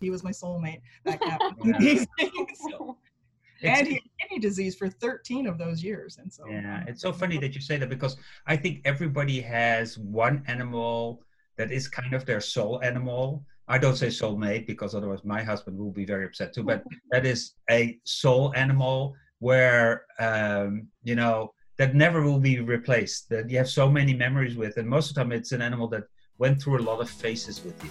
He was my soulmate. That cat. These. So, and he had kidney disease for 13 of those years. And so yeah, it's so funny that you say that because I think everybody has one animal that is kind of their soul animal. I don't say soulmate because otherwise my husband will be very upset too. But that is a soul animal where um, you know that never will be replaced. That you have so many memories with, and most of the time it's an animal that went through a lot of phases with you.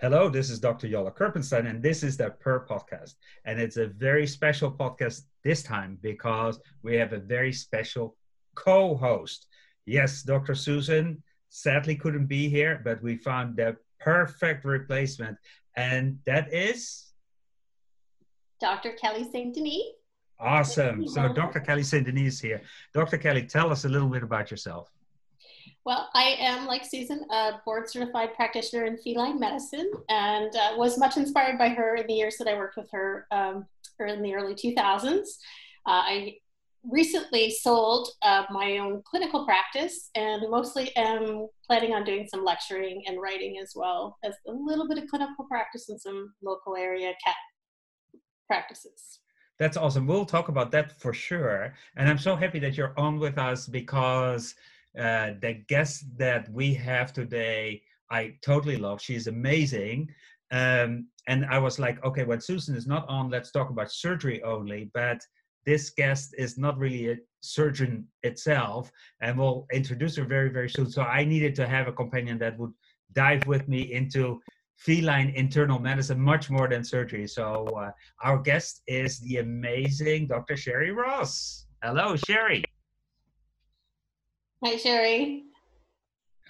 Hello, this is Dr. Jolle Kirpensteijn, and this is the Purr Podcast. And it's a very special podcast this time because we have a very special co host. Yes, Dr. Susan sadly couldn't be here, but we found the perfect replacement and that is Dr. Kelly St. Denis. Awesome. So Dr. Kelly St. Denis is here. Dr. Kelly, tell us a little bit about yourself. Well, I am, like Susan, a board certified practitioner in feline medicine and uh, was much inspired by her in the years that I worked with her um, in the early 2000s. Uh, I recently sold uh, my own clinical practice and mostly am planning on doing some lecturing and writing as well as a little bit of clinical practice in some local area cat practices. That's awesome. We'll talk about that for sure. And I'm so happy that you're on with us because uh, the guest that we have today, I totally love. She's amazing. Um, and I was like, okay, when Susan is not on, let's talk about surgery only. But this guest is not really a surgeon itself, and we'll introduce her very, very soon. So I needed to have a companion that would dive with me into feline internal medicine much more than surgery. So uh, our guest is the amazing Dr. Sheri Ross. Hello, Sheri. Hi, Sheri.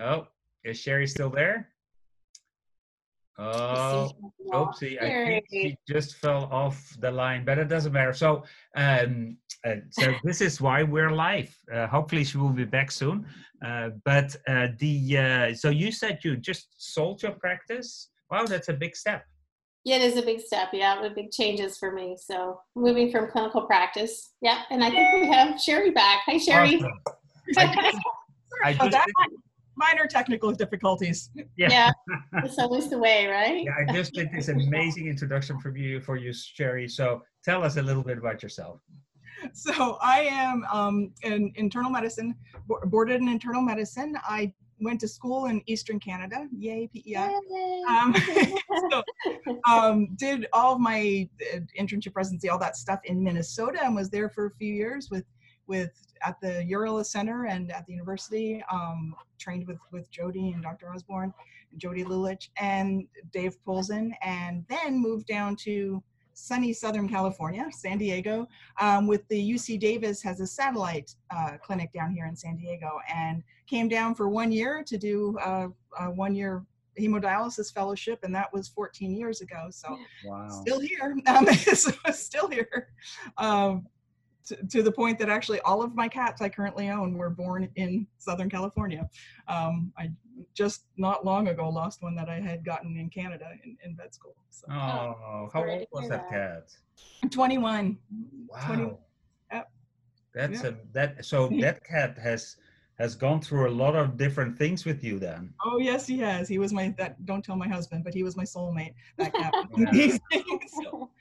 Oh, is Sheri still there? Oh, oopsie! I think she just fell off the line, but it doesn't matter. So, um, uh, so this is why we're live. Uh, hopefully, she will be back soon. Uh, but uh, the uh, so you said you just sold your practice. Wow, that's a big step. Yeah, it is a big step. Yeah, with big changes for me. So moving from clinical practice. Yeah, and I think we have Sheri back. Hi, Sheri. Awesome. I just, I just, minor technical difficulties. Yeah. yeah, it's always the way, right? Yeah, I just did this amazing introduction for you, for you, Sheri. So tell us a little bit about yourself. So I am um, in internal medicine, boarded in internal medicine. I went to school in Eastern Canada. Yay, PEI. Um, so, um, did all of my uh, internship residency, all that stuff in Minnesota, and was there for a few years with with at the Urolith Center and at the university, um, trained with, with Jody and Dr. Osborne, Jody Lulich, and Dave Polzin, and then moved down to sunny Southern California, San Diego, um, with the UC Davis has a satellite uh, clinic down here in San Diego, and came down for one year to do uh, a one year hemodialysis fellowship, and that was 14 years ago. So wow. still here, um, still here. Um, to, the point that actually all of my cats I currently own were born in Southern California. Um, I just not long ago lost one that I had gotten in Canada in, in vet school. So. Oh, how old was that, cat? 21. Wow. 20, yep. That's yep. a that so that cat has has gone through a lot of different things with you then. Oh yes, he has. He was my that don't tell my husband, but he was my soulmate. That cat. so,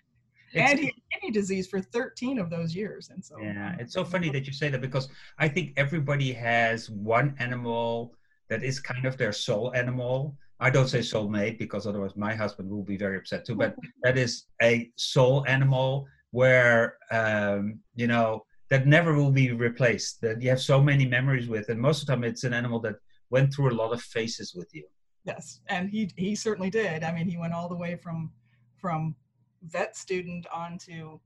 and he had kidney disease for 13 of those years and so yeah it's so funny that you say that because i think everybody has one animal that is kind of their soul animal. I don't say soulmate because otherwise my husband will be very upset too but that is a soul animal where um, you know that never will be replaced that you have so many memories with and most of the time it's an animal that went through a lot of phases with you. Yes and he he certainly did. I mean he went all the way from from vet student onto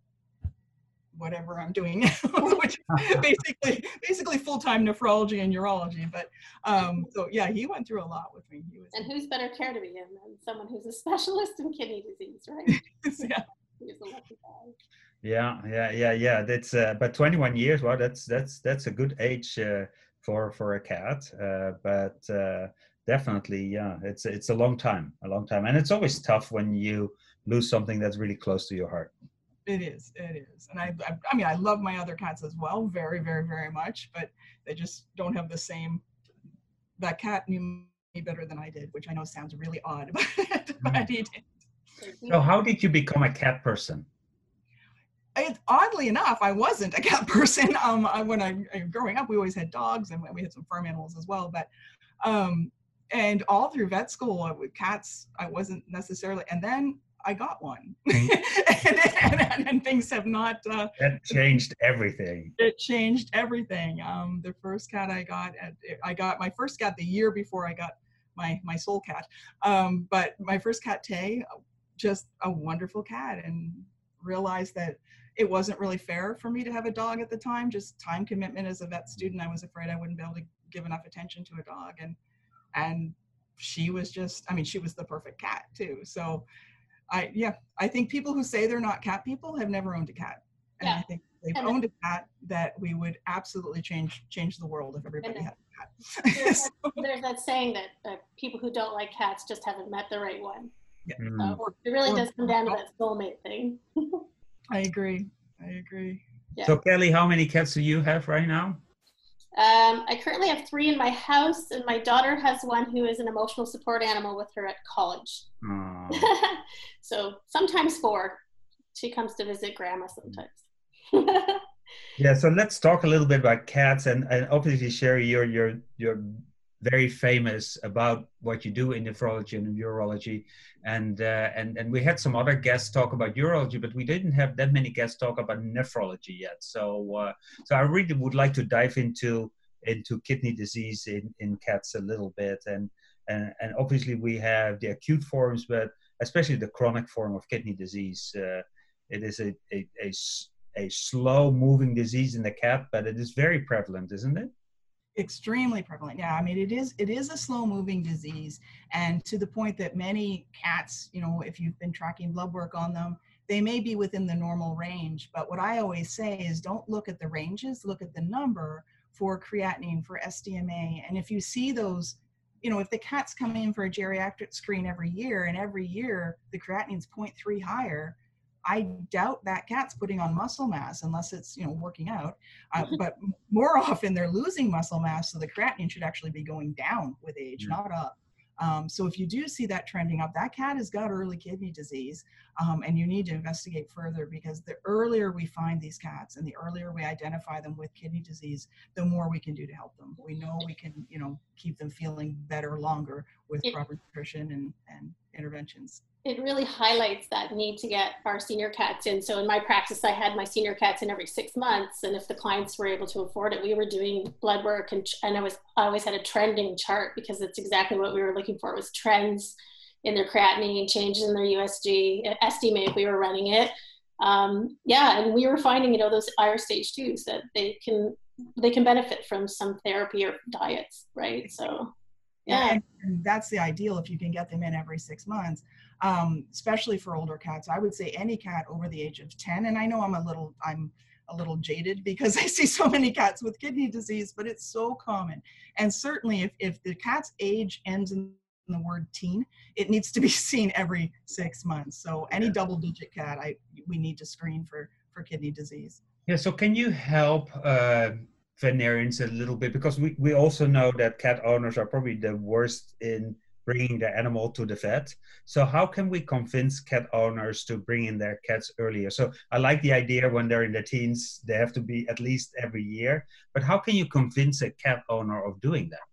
whatever I'm doing now, which basically basically full time nephrology and urology. But um, so yeah, he went through a lot with me. He was, and who's better care to be in than someone who's a specialist in kidney disease, right? yeah. He's a lucky guy. Yeah, yeah, yeah, yeah. That's uh, but 21 years. Well, that's that's that's a good age uh, for for a cat. Uh, but uh, definitely, yeah, it's it's a long time, a long time, and it's always tough when you lose something that's really close to your heart. It is, it is, and I, I, I mean, I love my other cats as well, very, very, very much, but they just don't have the same. That cat knew me better than I did, which I know sounds really odd, but, but he did. So, how did you become a cat person? it, oddly enough, I wasn't a cat person. Um, I, when I growing up, we always had dogs and we had some farm animals as well. But um, and all through vet school with cats, I wasn't necessarily. And then I got one, and, and, and, things have not. Uh, that changed everything. It changed everything. Um, the first cat I got, at, I got my first cat the year before I got my my soul cat. Um, but my first cat, Tay, just a wonderful cat, and realized that it wasn't really fair for me to have a dog at the time. Just time commitment as a vet student, I was afraid I wouldn't be able to give enough attention to a dog, and and she was just, I mean, she was the perfect cat too. So I yeah, I think people who say they're not cat people have never owned a cat. And yeah. I think they've and owned a cat that we would absolutely change change the world if everybody had a cat. There's, so, there's that saying that uh, people who don't like cats just haven't met the right one. Yeah. Mm. So it really or, does come down to that soulmate thing. I agree. I agree. Yeah. So Kelly, how many cats do you have right now? Um, I currently have three in my house, and my daughter has one who is an emotional support animal with her at college. so sometimes four. She comes to visit grandma sometimes. yeah, so let's talk a little bit about cats, and, and obviously, Sherry, you're you're you're very famous about what you do in nephrology and urology, and uh, and and we had some other guests talk about urology, but we didn't have that many guests talk about nephrology yet. So uh, so I really would like to dive into into kidney disease in in cats a little bit, and and and obviously we have the acute forms, but especially the chronic form of kidney disease. Uh, it is a, a, a, a slow moving disease in the cat, but it is very prevalent, isn't it? Extremely prevalent. Yeah i mean it is it is a slow moving disease and to the point that many cats you know if you've been tracking blood work on them they may be within the normal range but what i always say is don't look at the ranges look at the number for creatinine for sdma and if you see those you know if the cat's coming in for a geriatric screen every year and every year the creatinine's 0.3 higher I doubt that cat's putting on muscle mass unless it's you know working out. Uh, but more often they're losing muscle mass, so the creatinine should actually be going down with age, not up. Um, so if you do see that trending up, that cat has got early kidney disease, um, and you need to investigate further because the earlier we find these cats and the earlier we identify them with kidney disease, the more we can do to help them. We know we can, you know, keep them feeling better longer with proper nutrition and, and interventions it really highlights that need to get our senior cats in. So in my practice, I had my senior cats in every six months, and if the clients were able to afford it, we were doing blood work, and and I was I always had a trending chart because it's exactly what we were looking for It was trends in their creatinine, changes in their USG, estimate if we were running it. Um, yeah, and we were finding you know those IRIS stage twos that they can they can benefit from some therapy or diets, right? So yeah, and that's the ideal if you can get them in every six months um, especially for older cats. I would say any cat over the age of 10. And I know I'm a little, I'm a little jaded because I see so many cats with kidney disease, but it's so common. And certainly if, if the cat's age ends in the word teen, it needs to be seen every six months. So any double digit cat, I, we need to screen for, for kidney disease. Yeah, so can you help uh, veterinarians a little bit? Because we, we also know that cat owners are probably the worst in bringing the animal to the vet. So how can we convince cat owners to bring in their cats earlier? So I like the idea when they're in their teens, they have to be at least every year. But how can you convince a cat owner of doing that?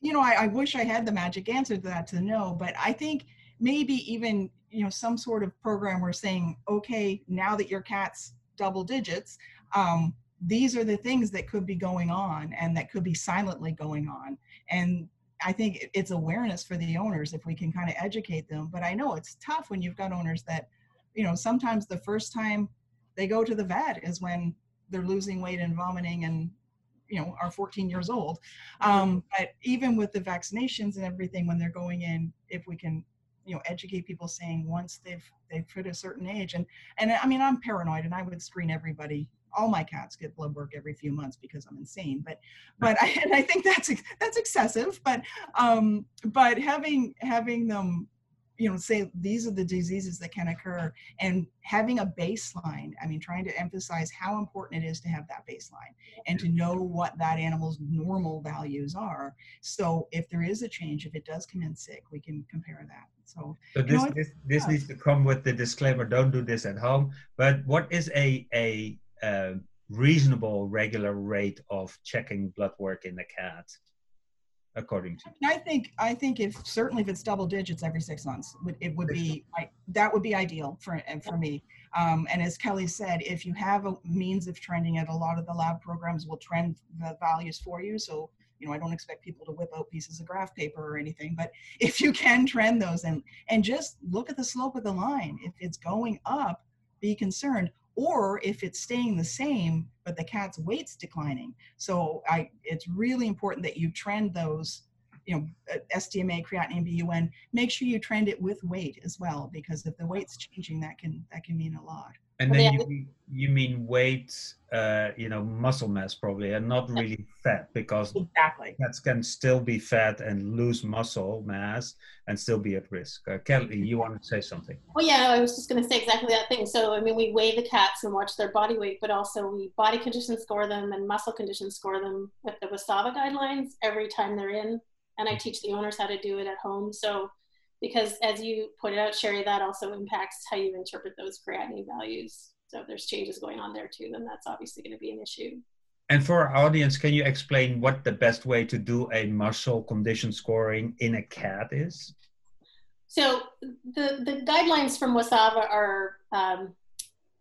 You know, I, I wish I had the magic answer to that to know, but I think maybe even you know some sort of program where saying, okay, now that your cat's double digits, um, these are the things that could be going on and that could be silently going on and I think it's awareness for the owners if we can kind of educate them. But I know it's tough when you've got owners that, you know, sometimes the first time they go to the vet is when they're losing weight and vomiting and, you know, are 14 years old. Um, but even with the vaccinations and everything, when they're going in, if we can, you know educate people saying once they've they've hit a certain age and and i mean i'm paranoid and i would screen everybody all my cats get blood work every few months because i'm insane but but i and i think that's that's excessive but um but having having them you know say these are the diseases that can occur. And having a baseline i mean trying to emphasize how important it is to have that baseline and to know what that animal's normal values are. So if there is a change if it does come in sick we can compare that. So, so this know, this, this needs to come with the disclaimer don't do this at home. But what is a a, a reasonable regular rate of checking blood work in the cat according to I think I think if certainly if it's double digits every six months, it would be that would be ideal for and for me. Um, and as Kelly said, if you have a means of trending it, a lot of the lab programs will trend the values for you. So you know I don't expect people to whip out pieces of graph paper or anything, but if you can trend those and and just look at the slope of the line. If it's going up, be concerned or if it's staying the same but the cat's weight's declining. So i it's really important that you trend those you know uh, sdma creatinine bun make sure you trend it with weight as well because if the weight's changing that can that can mean a lot and then you, you mean weight, uh, you know, muscle mass probably, and not really fat, because exactly cats can still be fat and lose muscle mass and still be at risk. Uh, Kelly, you want to say something? Well, yeah, I was just going to say exactly that thing. So, I mean, we weigh the cats and watch their body weight, but also we body condition score them and muscle condition score them with the WSAVA guidelines every time they're in. And I teach the owners how to do it at home. So because as you pointed out, Sheri, that also impacts how you interpret those creatinine values. So if there's changes going on there too, then that's obviously going to be an issue. And for our audience, can you explain what the best way to do a muscle condition scoring in a cat is? So the, the guidelines from WSAVA are um,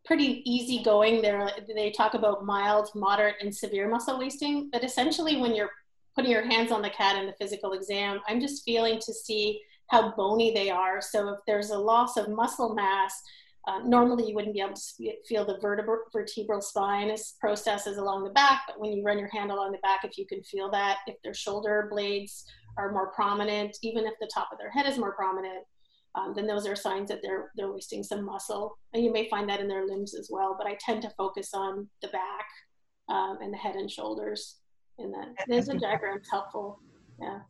pretty easygoing. They're, they talk about mild, moderate, and severe muscle wasting. But essentially, when you're putting your hands on the cat in the physical exam, I'm just feeling to see how bony they are. So if there's a loss of muscle mass, uh, normally you wouldn't be able to feel the vertebral, vertebral spinous processes along the back, but when you run your hand along the back, if you can feel that, if their shoulder blades are more prominent, even if the top of their head is more prominent, um, then those are signs that they're they're wasting some muscle. And you may find that in their limbs as well. But I tend to focus on the back um, and the head and shoulders. And that there's a diagram helpful. Yeah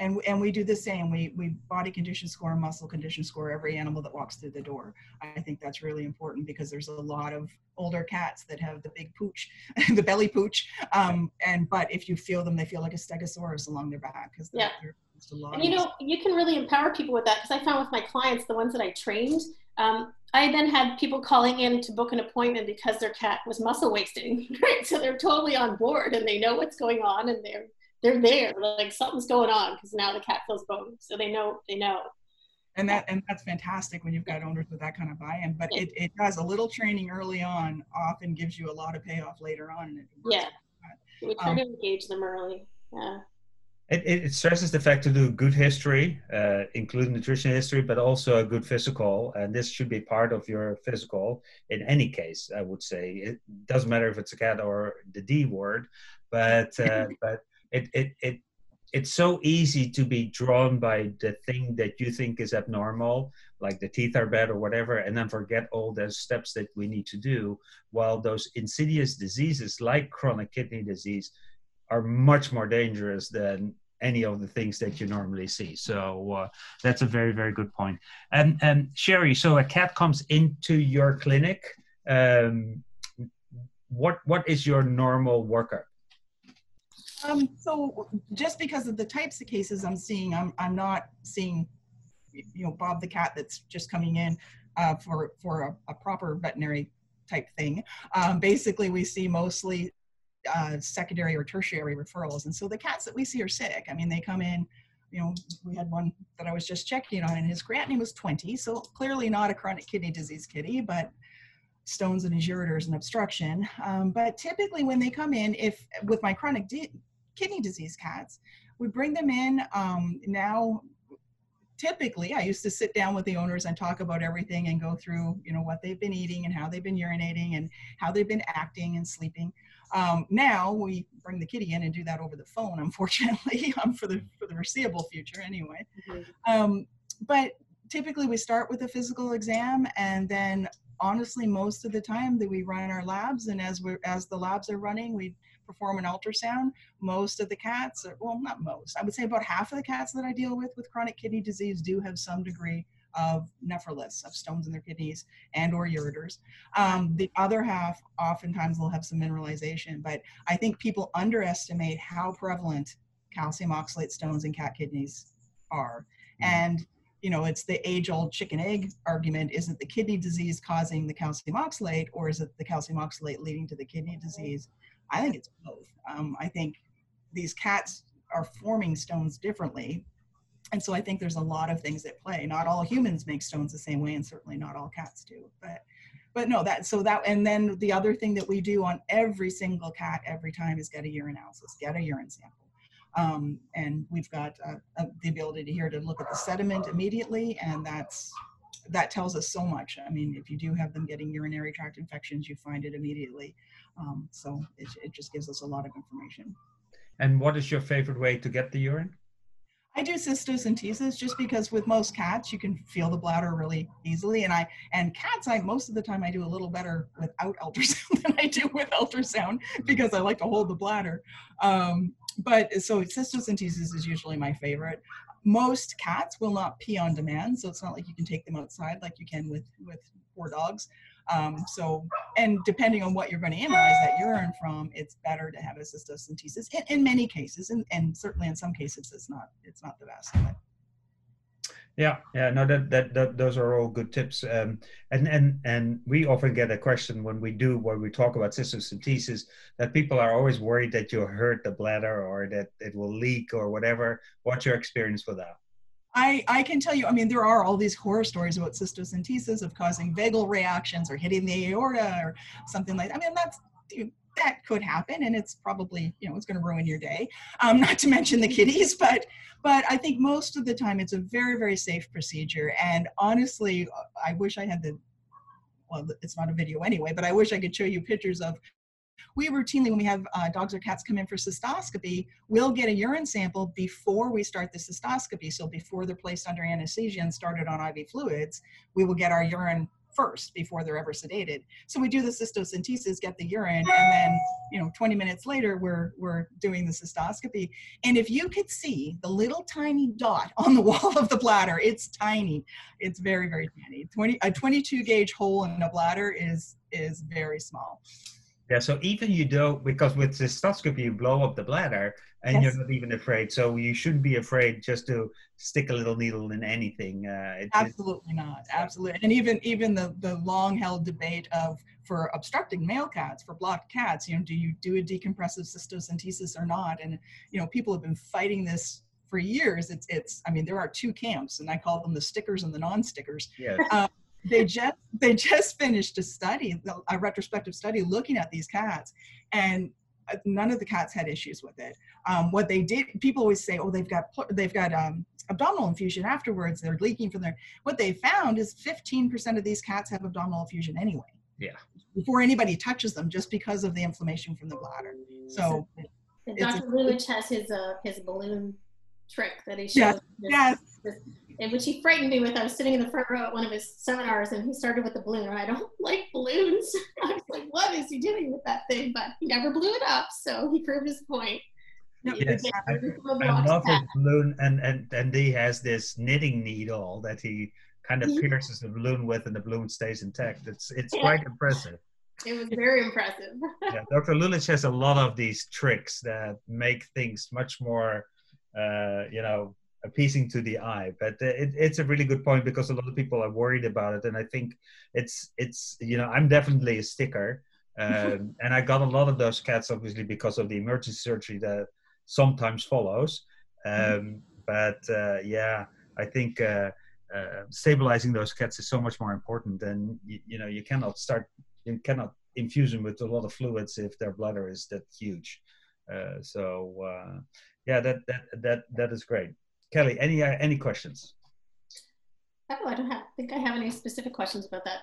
and and we do the same. We we body condition score muscle condition score every animal that walks through the door. I think that's really important because there's a lot of older cats that have the big pooch the belly pooch. Um, and but if you feel them they feel like a stegosaurus along their back because yeah. and you know you can really empower people with that because i found with my clients the ones that i trained um, I then had people calling in to book an appointment because their cat was muscle wasting, right? So they're totally on board and they know what's going on and they're they're there. Like something's going on because now the cat feels bone. So they know, they know. And that and that's fantastic when you've got owners with that kind of buy-in. But it, it does a little training early on often gives you a lot of payoff later on. yeah. We try um, to engage them early. Yeah. It, it, stresses the fact to do good history, uh, including nutrition history, but also a good physical. And this should be part of your physical in any case, I would say. It doesn't matter if it's a cat or the D word, but uh, but it it it it's so easy to be drawn by the thing that you think is abnormal, like the teeth are bad or whatever, and then forget all those steps that we need to do. While those insidious diseases like chronic kidney disease are much more dangerous than any of the things that you normally see. So uh, that's a very, very good point. And, and Sheri, so a cat comes into your clinic. Um, what what is your normal workup? Um, so just because of the types of cases I'm seeing, I'm, I'm not seeing, you know, Bob the cat that's just coming in uh, for, for a, a, proper veterinary type thing. Um, basically, we see mostly uh, secondary or tertiary referrals. And so the cats that we see are sick. I mean, they come in, you know, we had one that I was just checking on and his creatinine was 20. So clearly not a chronic kidney disease kitty, but stones and his ureters and obstruction. Um, but typically when they come in, if with my chronic kidney disease cats. We bring them in um, now. Typically, I used to sit down with the owners and talk about everything and go through, you know, what they've been eating and how they've been urinating and how they've been acting and sleeping. Um, now we bring the kitty in and do that over the phone, unfortunately, um, for the for the foreseeable future, anyway. Mm-hmm. Um, but typically we start with a physical exam and then honestly most of the time that we run our labs and as we're as the labs are running we perform an ultrasound most of the cats are, well not most i would say about half of the cats that i deal with with chronic kidney disease do have some degree of nephrolithiasis of stones in their kidneys and or ureters um, the other half oftentimes will have some mineralization but i think people underestimate how prevalent calcium oxalate stones in cat kidneys are mm-hmm. and you know, it's the age old chicken egg argument. Is it the kidney disease causing the calcium oxalate or is it the calcium oxalate leading to the kidney disease? I think it's both. Um, I think these cats are forming stones differently. And so I think there's a lot of things at play. Not all humans make stones the same way, and certainly not all cats do. But but no, that so that and then the other thing that we do on every single cat every time is get a urinalysis, get a urine sample. Um, and we've got uh, uh, the ability to here to look at the sediment immediately, and that's that tells us so much. I mean, if you do have them getting urinary tract infections, you find it immediately. Um, so it, it just gives us a lot of information. And what is your favorite way to get the urine? I do cystocentesis just because with most cats you can feel the bladder really easily, and I and cats I most of the time I do a little better without ultrasound than I do with ultrasound because I like to hold the bladder. Um, but so cystocentesis is usually my favorite. Most cats will not pee on demand, so it's not like you can take them outside like you can with with poor dogs. Um, so, and depending on what you're going to analyze that urine from, it's better to have a cystocentesis in, in many cases, and, and certainly in some cases, it's not it's not the best. But. Yeah, yeah, no, that, that that those are all good tips. Um, and and and we often get a question when we do when we talk about cystocentesis that people are always worried that you hurt the bladder or that it will leak or whatever. What's your experience with that? I, I can tell you, I mean, there are all these horror stories about cystocentesis of causing vagal reactions or hitting the aorta or something like that. I mean, that's, that could happen and it's probably, you know, it's going to ruin your day. Um, not to mention the kiddies, but, but I think most of the time it's a very, very safe procedure. And honestly, I wish I had the, well, it's not a video anyway, but I wish I could show you pictures of we routinely, when we have uh, dogs or cats come in for cystoscopy, we'll get a urine sample before we start the cystoscopy. So before they're placed under anesthesia and started on IV fluids, we will get our urine first before they're ever sedated. So we do the cystocentesis, get the urine, and then you know 20 minutes later we're we're doing the cystoscopy. And if you could see the little tiny dot on the wall of the bladder, it's tiny. It's very very tiny. 20 a 22 gauge hole in a bladder is is very small. Yeah, so even you don't, because with cystoscopy, you blow up the bladder and yes. you're not even afraid. So you shouldn't be afraid just to stick a little needle in anything. Uh, it, Absolutely not. Absolutely. And even even the, the long held debate of for obstructing male cats, for blocked cats, you know, do you do a decompressive cystocentesis or not? And, you know, people have been fighting this for years. It's, it's, I mean, there are two camps and I call them the stickers and the non-stickers. Yes. Um, they just they just finished a study, a retrospective study looking at these cats, and uh, none of the cats had issues with it. Um, what they did, people always say, oh, they've got they've got um, abdominal effusion afterwards. They're leaking from there. What they found is 15% of these cats have abdominal effusion anyway. Yeah. Before anybody touches them, just because of the inflammation from the bladder. So. Dr. Lulich has his uh, his balloon trick that he shows. Yes. yes and which he frightened me with. I was sitting in the front row at one of his seminars, and he started with the balloon. I don't like balloons. I was like, "What is he doing with that thing?" But he never blew it up, so he proved his point. yes, I, I love his balloon, and and and he has this knitting needle that he kind of pierces the balloon with, and the balloon stays intact. It's it's yeah. quite impressive. It was very impressive. yeah, Dr. Lulich has a lot of these tricks that make things much more, uh, you know, appeasing to the eye but uh, it, it's a really good point because a lot of people are worried about it and i think it's it's you know i'm definitely a sticker um, and i got a lot of those cats obviously because of the emergency surgery that sometimes follows um, but uh, yeah i think uh, uh, stabilizing those cats is so much more important and you, you know you cannot start you cannot infuse them with a lot of fluids if their bladder is that huge uh, so uh, yeah that that that that is great Kelly, any uh, any questions? Oh, I don't have, think I have any specific questions about that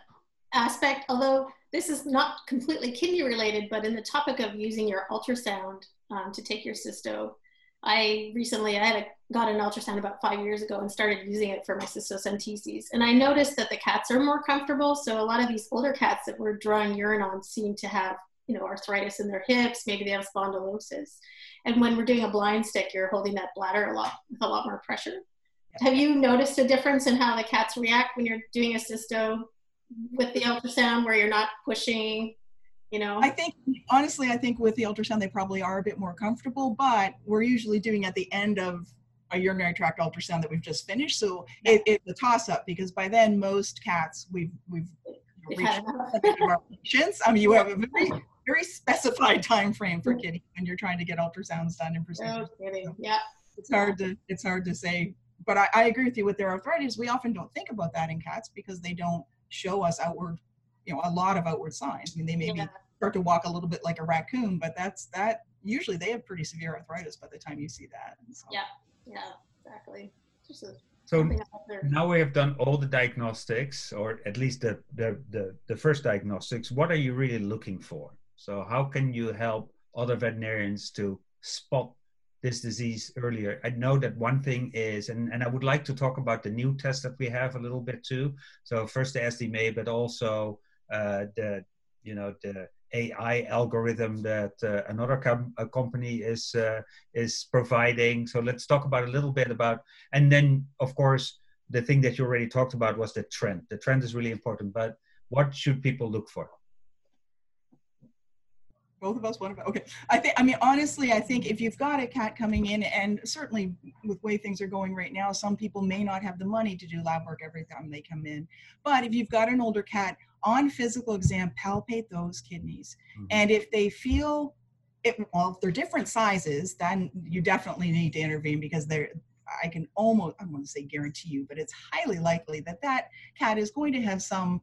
aspect. Although this is not completely kidney related, but in the topic of using your ultrasound um, to take your cysto, I recently I had a, got an ultrasound about five years ago and started using it for my cystocentesis, and I noticed that the cats are more comfortable. So a lot of these older cats that we're drawing urine on seem to have you know arthritis in their hips, maybe they have spondylosis, and when we're doing a blind stick, you're holding that bladder a lot with a lot more pressure. Have you noticed a difference in how the cats react when you're doing a cysto with the ultrasound, where you're not pushing you know? I think honestly i think with the ultrasound they probably are a bit more comfortable but we're usually doing at the end of a urinary tract ultrasound that we've just finished. So it, it's a toss up because by then most cats we've we've reached our patients i mean you have a very very specified time frame for kitty when you're trying to get ultrasounds done in oh, procedures no kidding. yeah it's hard to it's hard to say but I, I agree with you with their arthritis we often don't think about that in cats because they don't show us outward you know a lot of outward signs. I mean, they maybe yeah. start to walk a little bit like a raccoon, but that's that. Usually, they have pretty severe arthritis by the time you see that. So. Yeah, yeah, exactly. Just a, so now we have done all the diagnostics, or at least the, the the the first diagnostics. What are you really looking for? So how can you help other veterinarians to spot this disease earlier. I know that one thing is, and, and I would like to talk about the new test that we have a little bit too. So first the SDMA, but also uh, the you know the AI algorithm that uh, another com- company is uh, is providing. So let's talk about a little bit about, and then of course the thing that you already talked about was the trend. The trend is really important, but what should people look for? Both of us want to okay. I think i mean honestly i think if you've got a cat coming in and certainly with way things are going right now some people may not have the money to do lab work every time they come in. But if you've got an older cat on physical exam palpate those kidneys. Mm-hmm. and if they feel it well if they're different sizes then you definitely need to intervene because they're I can almost, I want to say guarantee you, but it's highly likely that that cat is going to have some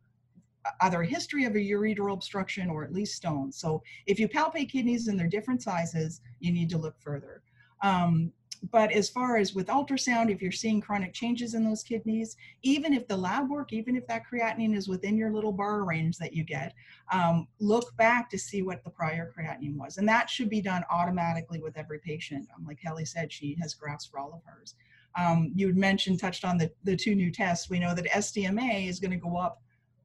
either a history of a ureteral obstruction or at least stones. So if you palpate kidneys and they're different sizes, you need to look further. Um, but as far as with ultrasound, if you're seeing chronic changes in those kidneys, even if the lab work, even if that creatinine is within your little bar range that you get, um, look back to see what the prior creatinine was. And that should be done automatically with every patient. Um, like Kelly said, she has graphs for all of hers. Um, you mentioned, touched on the, the two new tests. We know that SDMA is going to go up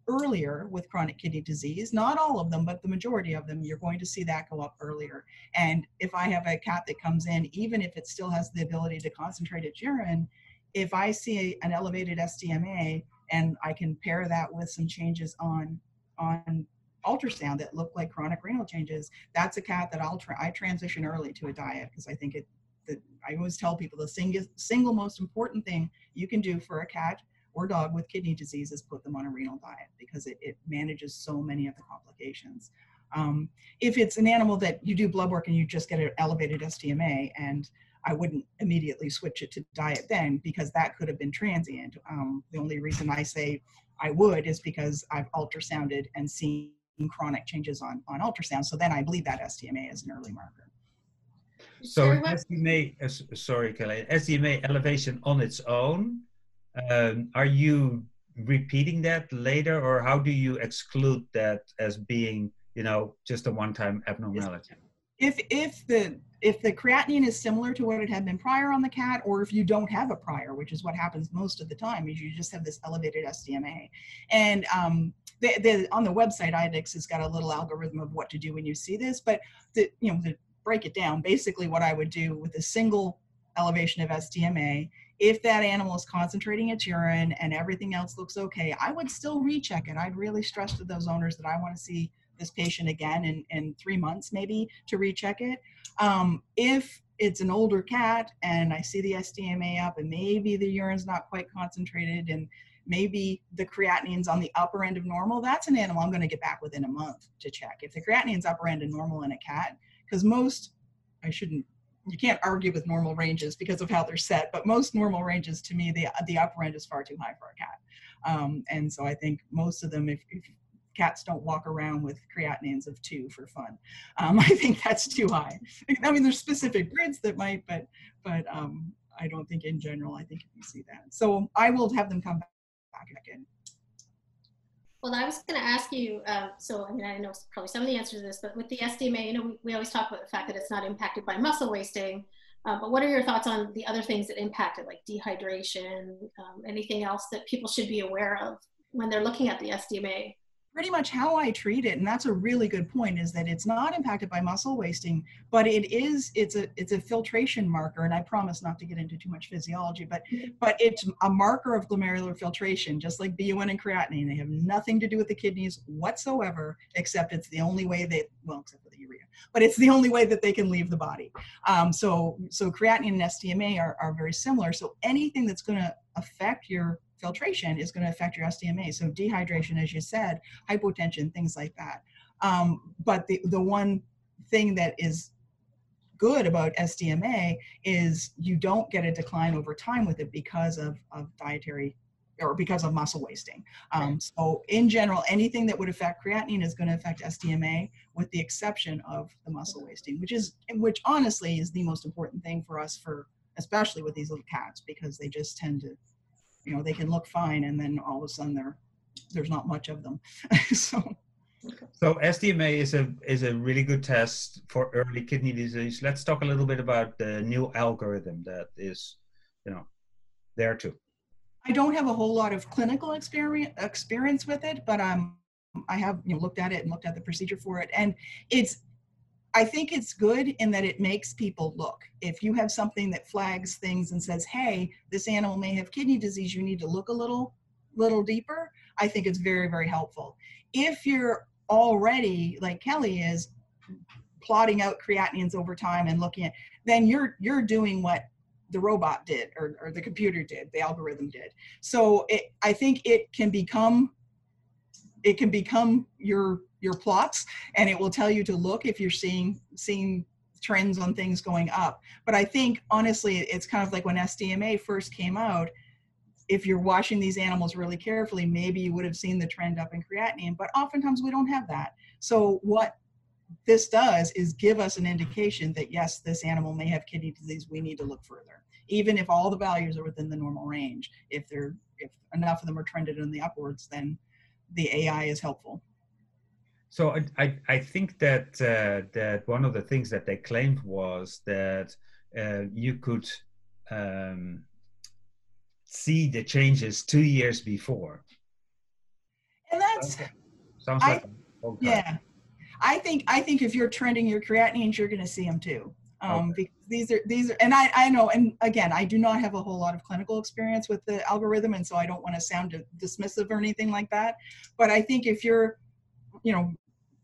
earlier with chronic kidney disease. Not all of them, but the majority of them, you're going to see that go up earlier. And if I have a cat that comes in, even if it still has the ability to concentrate its urine, if I see an elevated SDMA and I can pair that with some changes on on ultrasound that look like chronic renal changes, that's a cat that I'll try. I transition early to a diet because I think it. The, I always tell people the single single most important thing you can do for a cat or dog with kidney disease is put them on a renal diet because it, it manages so many of the complications. Um, if it's an animal that you do blood work and you just get an elevated SDMA, and I wouldn't immediately switch it to diet then because that could have been transient. Um, the only reason I say I would is because I've ultrasounded and seen chronic changes on, on ultrasound. So then I believe that SDMA is an early marker. So SDMA, uh, sorry, Kelly, SDMA elevation on its own um, are you repeating that later, or how do you exclude that as being, you know, just a one-time abnormality? If if the if the creatinine is similar to what it had been prior on the cat, or if you don't have a prior, which is what happens most of the time, is you just have this elevated SDMA. And um, the, the, on the website, IDEXX has got a little algorithm of what to do when you see this. But the, you know, to break it down, basically what I would do with a single elevation of SDMA if that animal is concentrating its urine and everything else looks okay, I would still recheck it. I'd really stress to those owners that I want to see this patient again in, in three months maybe to recheck it. Um, if it's an older cat and I see the SDMA up and maybe the urine's not quite concentrated and maybe the creatinine's on the upper end of normal, that's an animal I'm going to get back within a month to check. If the creatinine's upper end of normal in a cat, because most, I shouldn't you can't argue with normal ranges because of how they're set, but most normal ranges to me, the, the upper end is far too high for a cat. Um, and so I think most of them, if, if, cats don't walk around with creatinines of two for fun, um, I think that's too high. I mean, there's specific breeds that might, but, but um, I don't think in general, I think you see that. So I will have them come back again. Well, I was going to ask you. Uh, so, I mean, I know probably some of the answers to this, but with the SDMA, you know, we, we always talk about the fact that it's not impacted by muscle wasting. Uh, but what are your thoughts on the other things that impact it, like dehydration, um, anything else that people should be aware of when they're looking at the SDMA? Pretty much how I treat it, and that's a really good point, is that it's not impacted by muscle wasting, but it is it's a it's a filtration marker, and I promise not to get into too much physiology, but but it's a marker of glomerular filtration, just like BUN and creatinine. They have nothing to do with the kidneys whatsoever, except it's the only way they well, except for the urea, but it's the only way that they can leave the body. Um, so so creatinine and SDMA are, are very similar. So anything that's going to affect your filtration is going to affect your SDMA. So dehydration, as you said, hypotension, things like that. Um, but the, the one thing that is good about SDMA is you don't get a decline over time with it because of, of dietary or because of muscle wasting. Um, so in general, anything that would affect creatinine is going to affect SDMA with the exception of the muscle wasting, which is, which honestly is the most important thing for us for, especially with these little cats, because they just tend to you know they can look fine and then all of a sudden there there's not much of them so so SDMA is a is a really good test for early kidney disease. Let's talk a little bit about the new algorithm that is, you know, there too. I don't have a whole lot of clinical experience experience with it, but um, I have you know looked at it and looked at the procedure for it, and it's I think it's good in that it makes people look. If you have something that flags things and says, "Hey, this animal may have kidney disease. You need to look a little little deeper." I think it's very very helpful. If you're already like Kelly is plotting out creatinines over time and looking at then you're you're doing what the robot did or, or the computer did the algorithm did so it, i think it can become it can become your your plots and it will tell you to look if you're seeing seeing trends on things going up. But i think honestly it's kind of like when sdma first came out if you're watching these animals really carefully maybe you would have seen the trend up in creatinine but oftentimes we don't have that. So what this does is give us an indication that yes this animal may have kidney disease. We need to look further. Even if all the values are within the normal range if they're if enough of them are trended in the upwards then the ai is helpful so I, I, I think that uh, that one of the things that they claimed was that uh, you could um, see the changes two years before. And that's sounds I, like yeah. I think I think if you're trending your creatinines, you're going to see them too. Um, okay. Because these are these are, and I I know, and again, I do not have a whole lot of clinical experience with the algorithm, and so I don't want to sound dismissive or anything like that. But I think if you're you know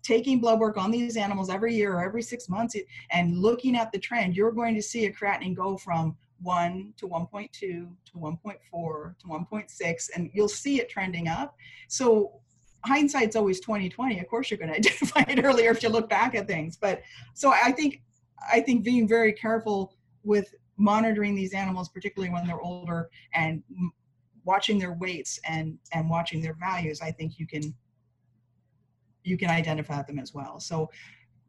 taking blood work on these animals every year or every six months and looking at the trend you're going to see a creatinine go from 1 to 1.2 to 1.4 to 1.6 and you'll see it trending up. So hindsight's always 2020 of course you're going to identify it earlier if you look back at things but so i think i think being very careful with monitoring these animals particularly when they're older and watching their weights and and watching their values i think you can you can identify them as well. So,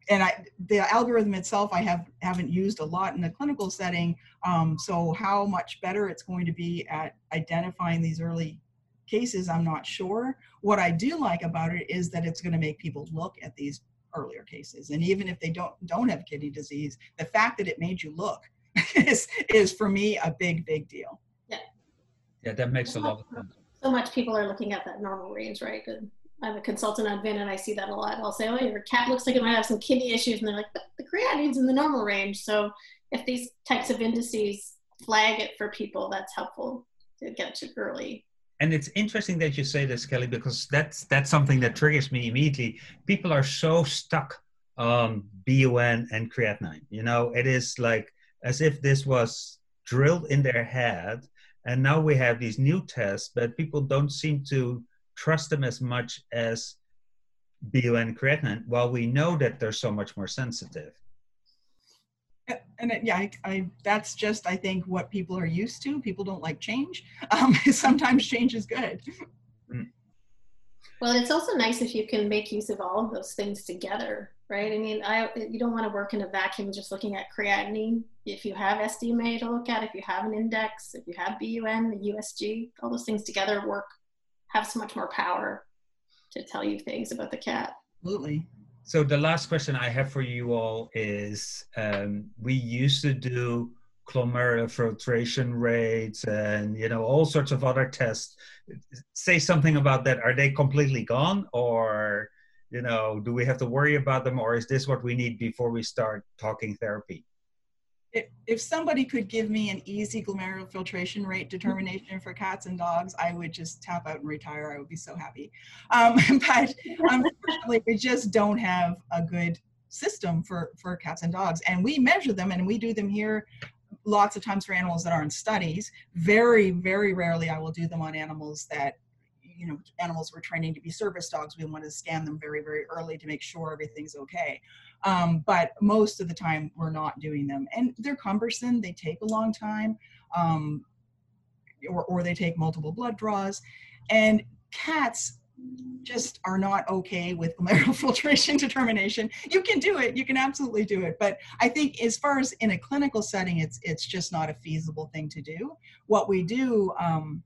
and I, the algorithm itself, I have haven't used a lot in the clinical setting. Um, so how much better it's going to be at identifying these early cases, I'm not sure. What I do like about it is that it's going to make people look at these earlier cases, and even if they don't don't have kidney disease, the fact that it made you look is is for me a big big deal. Yeah. Yeah, that makes a lot of sense. So much people are looking at that normal range, right? Good. I'm a consultant on VIN and I see that a lot. I'll say, oh, your cat looks like it might have some kidney issues. And they're like, the creatinine's in the normal range. So if these types of indices flag it for people, that's helpful to get you early. And it's interesting that you say this, Kelly, because that's that's something that triggers me immediately. People are so stuck um, on BUN and creatinine. You know, it is like as if this was drilled in their head. And now we have these new tests, but people don't seem to trust them as much as BUN creatinine while we know that they're so much more sensitive. And it, yeah, I, I, that's just I think what people are used to. People don't like change. Um, sometimes change is good. Mm. Well, it's also nice if you can make use of all of those things together, right? I mean, I you don't want to work in a vacuum just looking at creatinine. If you have SDMA to look at, if you have an index, if you have BUN, the USG, all those things together work have so much more power to tell you things about the cat. Absolutely. So the last question I have for you all is: um, We used to do glomerular filtration rates and you know all sorts of other tests. Say something about that. Are they completely gone, or you know, do we have to worry about them, or is this what we need before we start talking therapy? If somebody could give me an easy glomerular filtration rate determination for cats and dogs, I would just tap out and retire. I would be so happy. Um, but unfortunately, we just don't have a good system for, for cats and dogs. And we measure them and we do them here lots of times for animals that are in studies. Very, very rarely I will do them on animals that you know animals we're training to be service dogs we want to scan them very very early to make sure everything's okay um, but most of the time we're not doing them. And they're cumbersome. They take a long time um, or, or they take multiple blood draws. And cats just are not okay with glomerular filtration determination. You can do it. You can absolutely do it. But i think as far as in a clinical setting it's it's just not a feasible thing to do. What we do um,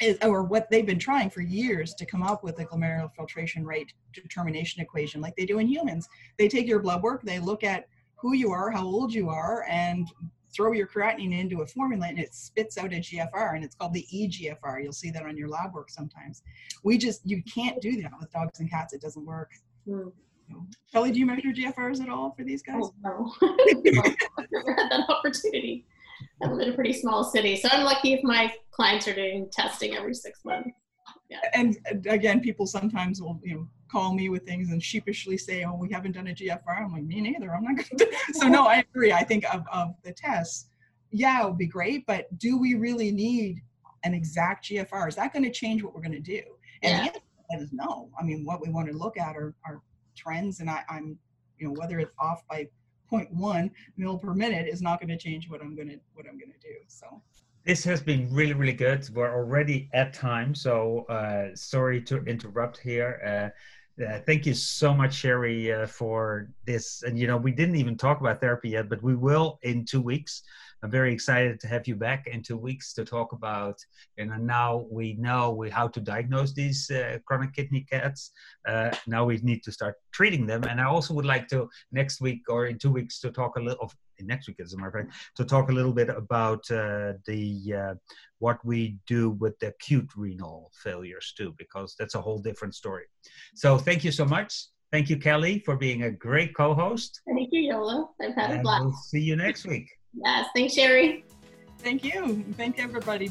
is, or what they've been trying for years to come up with a glomerular filtration rate determination equation like they do in humans. They take your blood work, they look at who you are, how old you are, and throw your creatinine into a formula and it spits out a GFR and it's called the eGFR. You'll see that on your lab work sometimes. We just, you can't do that with dogs and cats. It doesn't work. Mm. Kelly, do you measure GFRs at all for these guys? Oh, no. I've never had that opportunity. I live in a pretty small city, so I'm lucky if my clients are doing testing every six months. Yeah. And again, people sometimes will you know call me with things and sheepishly say, "Oh, we haven't done a GFR." I'm like, "Me neither. I'm not going to." So no, I agree. I think of of the tests, yeah, it would be great, but do we really need an exact GFR? Is that going to change what we're going to do? And yeah. the answer is no. I mean, what we want to look at are, are trends, and I, I'm, you know, whether it's off by 0.1 mil per minute is not going to change what I'm going to what I'm going to do. So this has been really really good. We're already at time, so uh, sorry to interrupt here. Uh, uh, thank you so much, Sheri, uh, for this. And you know, we didn't even talk about therapy yet, but we will in two weeks. I'm very excited to have you back in two weeks to talk about. And now we know we, how to diagnose these uh, chronic kidney cats. Uh, now we need to start treating them. And I also would like to next week or in two weeks to talk a little. Next week, as a matter of fact, to talk a little bit about uh, the uh, what we do with the acute renal failures too, because that's a whole different story. So thank you so much. Thank you, Kelly, for being a great co-host. Thank you, Jolle. I've had and a blast. We'll see you next week. Yes, thanks, Sheri. Thank you. Thank everybody.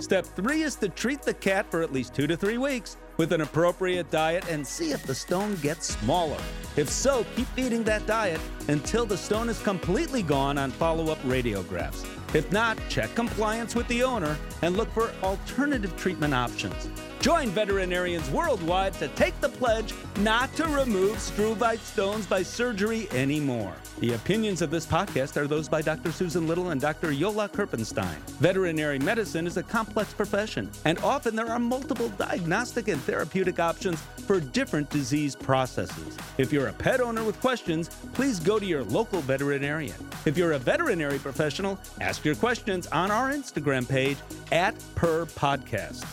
Step three is to treat the cat for at least two to three weeks with an appropriate diet and see if the stone gets smaller. If so, keep feeding that diet until the stone is completely gone on follow up radiographs. If not, check compliance with the owner and look for alternative treatment options. Join veterinarians worldwide to take the pledge not to remove struvite stones by surgery anymore. The opinions of this podcast are those by Dr. Susan Little and Dr. Jolle Kirpensteijn. Veterinary medicine is a complex profession, and often there are multiple diagnostic and therapeutic options for different disease processes. If you're a pet owner with questions, please go to your local veterinarian. If you're a veterinary professional, ask your questions on our Instagram page at Purr Podcast.